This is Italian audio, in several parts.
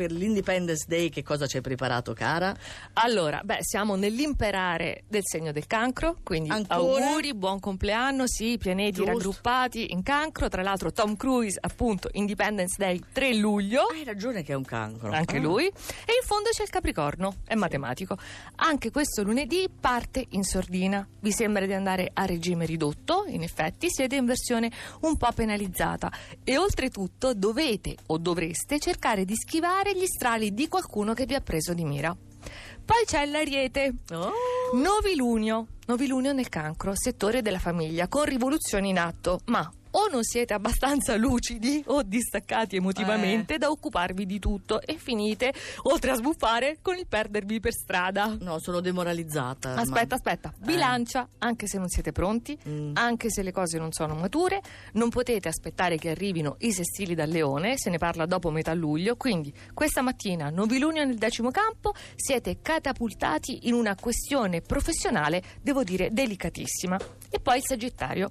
Per l'Independence Day che cosa ci hai preparato, cara? Allora, beh, siamo nell'imperare del segno del cancro, quindi Ancora? auguri, buon compleanno, sì, pianeti Giusto. raggruppati in cancro, tra l'altro Tom Cruise, appunto, Independence Day 3 luglio. Hai ragione che è un cancro. Anche Ah. lui. E in fondo c'è il Capricorno, è matematico. Anche questo lunedì parte in sordina. Vi sembra di andare a regime ridotto? In effetti siete in versione un po' penalizzata. E oltretutto dovete o dovreste cercare di schivare gli strali di qualcuno che vi ha preso di mira. Poi c'è l'Ariete. Oh. Novilunio. Novilunio nel cancro, settore della famiglia, con rivoluzioni in atto, ma o non siete abbastanza lucidi o distaccati emotivamente da occuparvi di tutto e finite, oltre a sbuffare, con il perdervi per strada. No, sono demoralizzata. Aspetta, aspetta. Bilancia, anche se non siete pronti, Mm. anche se le cose non sono mature, non potete aspettare che arrivino i sestili dal leone, se ne parla dopo metà luglio, quindi questa mattina novilunio nel decimo campo, siete catapultati in una questione professionale, devo dire, delicatissima. E poi il Sagittario,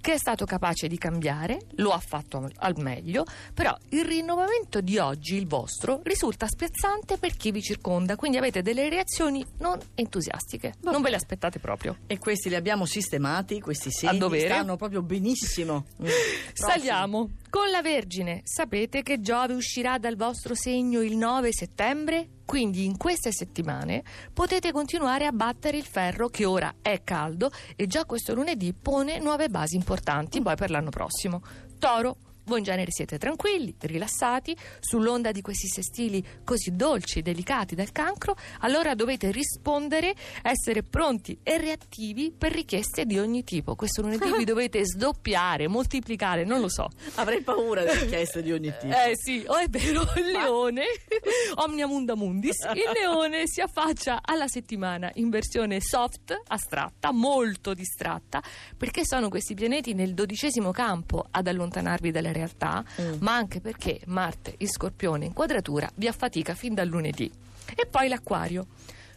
che è stato capace di cambiare, lo ha fatto al- meglio, però il rinnovamento di oggi, il vostro, risulta spiazzante per chi vi circonda, quindi avete delle reazioni non entusiastiche. Non ve le aspettate proprio. E questi li abbiamo sistemati, questi segni dovere. stanno proprio benissimo. Mm. Saliamo. Con la Vergine, sapete che Giove uscirà dal vostro segno il 9 settembre? Quindi in queste settimane potete continuare a battere il ferro che ora è caldo e già questo lunedì pone nuove basi importanti poi per l'anno prossimo. Toro. Voi in genere siete tranquilli, rilassati, sull'onda di questi sestili così dolci e delicati del cancro, allora dovete rispondere, essere pronti e reattivi per richieste di ogni tipo. Questo lunedì vi dovete sdoppiare, moltiplicare, non lo so. Avrei paura di richieste di ogni tipo. Eh sì, oh, è vero, il leone, omnia munda mundis, il leone si affaccia alla settimana in versione soft, astratta, molto distratta, perché sono questi pianeti nel dodicesimo campo ad allontanarvi dalle realtà, Mm. ma anche perché Marte in scorpione in quadratura vi affatica fin dal lunedì. E poi l'acquario.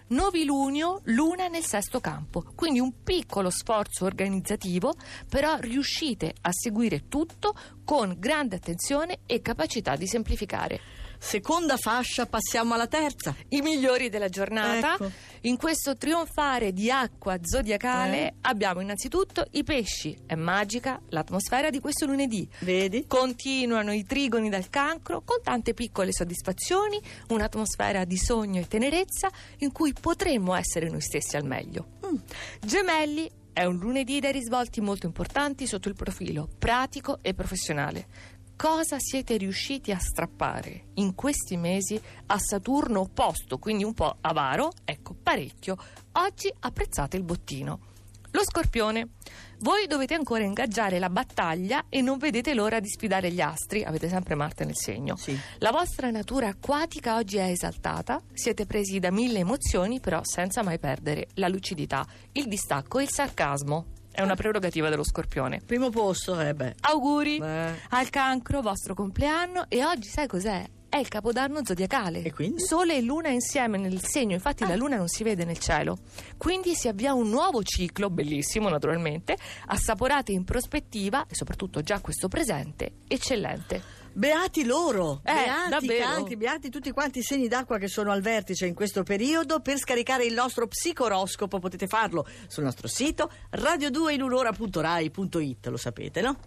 Novilunio, luna nel sesto campo, quindi un piccolo sforzo organizzativo, però riuscite a seguire tutto con grande attenzione e capacità di semplificare. Seconda fascia, passiamo alla terza. I migliori della giornata. Ecco. In questo trionfare di acqua zodiacale Eh. abbiamo innanzitutto i pesci. È magica l'atmosfera di questo lunedì. Vedi? Continuano i trigoni dal cancro con tante piccole soddisfazioni, un'atmosfera di sogno e tenerezza in cui potremmo essere noi stessi al meglio. Mm. Gemelli è un lunedì dai risvolti molto importanti sotto il profilo pratico e professionale. Cosa siete riusciti a strappare in questi mesi a Saturno opposto, quindi un po' avaro? Ecco, parecchio. Oggi apprezzate il bottino. Lo scorpione. Voi dovete ancora ingaggiare la battaglia e non vedete l'ora di sfidare gli astri, avete sempre Marte nel segno. Sì. La vostra natura acquatica oggi è esaltata, siete presi da mille emozioni, però senza mai perdere la lucidità, il distacco e il sarcasmo. È una prerogativa dello scorpione. Primo posto, eh beh. Auguri Beh. al cancro, vostro compleanno, e oggi sai cos'è? È il capodanno zodiacale. E quindi? Sole e luna insieme nel segno, infatti la luna non si vede nel cielo. Quindi si avvia un nuovo ciclo, bellissimo naturalmente, assaporate in prospettiva e soprattutto già questo presente, eccellente. Beati loro, Eh, beati davvero. cancri, beati tutti quanti i segni d'acqua che sono al vertice in questo periodo. Per scaricare il nostro psicoroscopo potete farlo sul nostro sito radio2inunora.rai.it, lo sapete, no?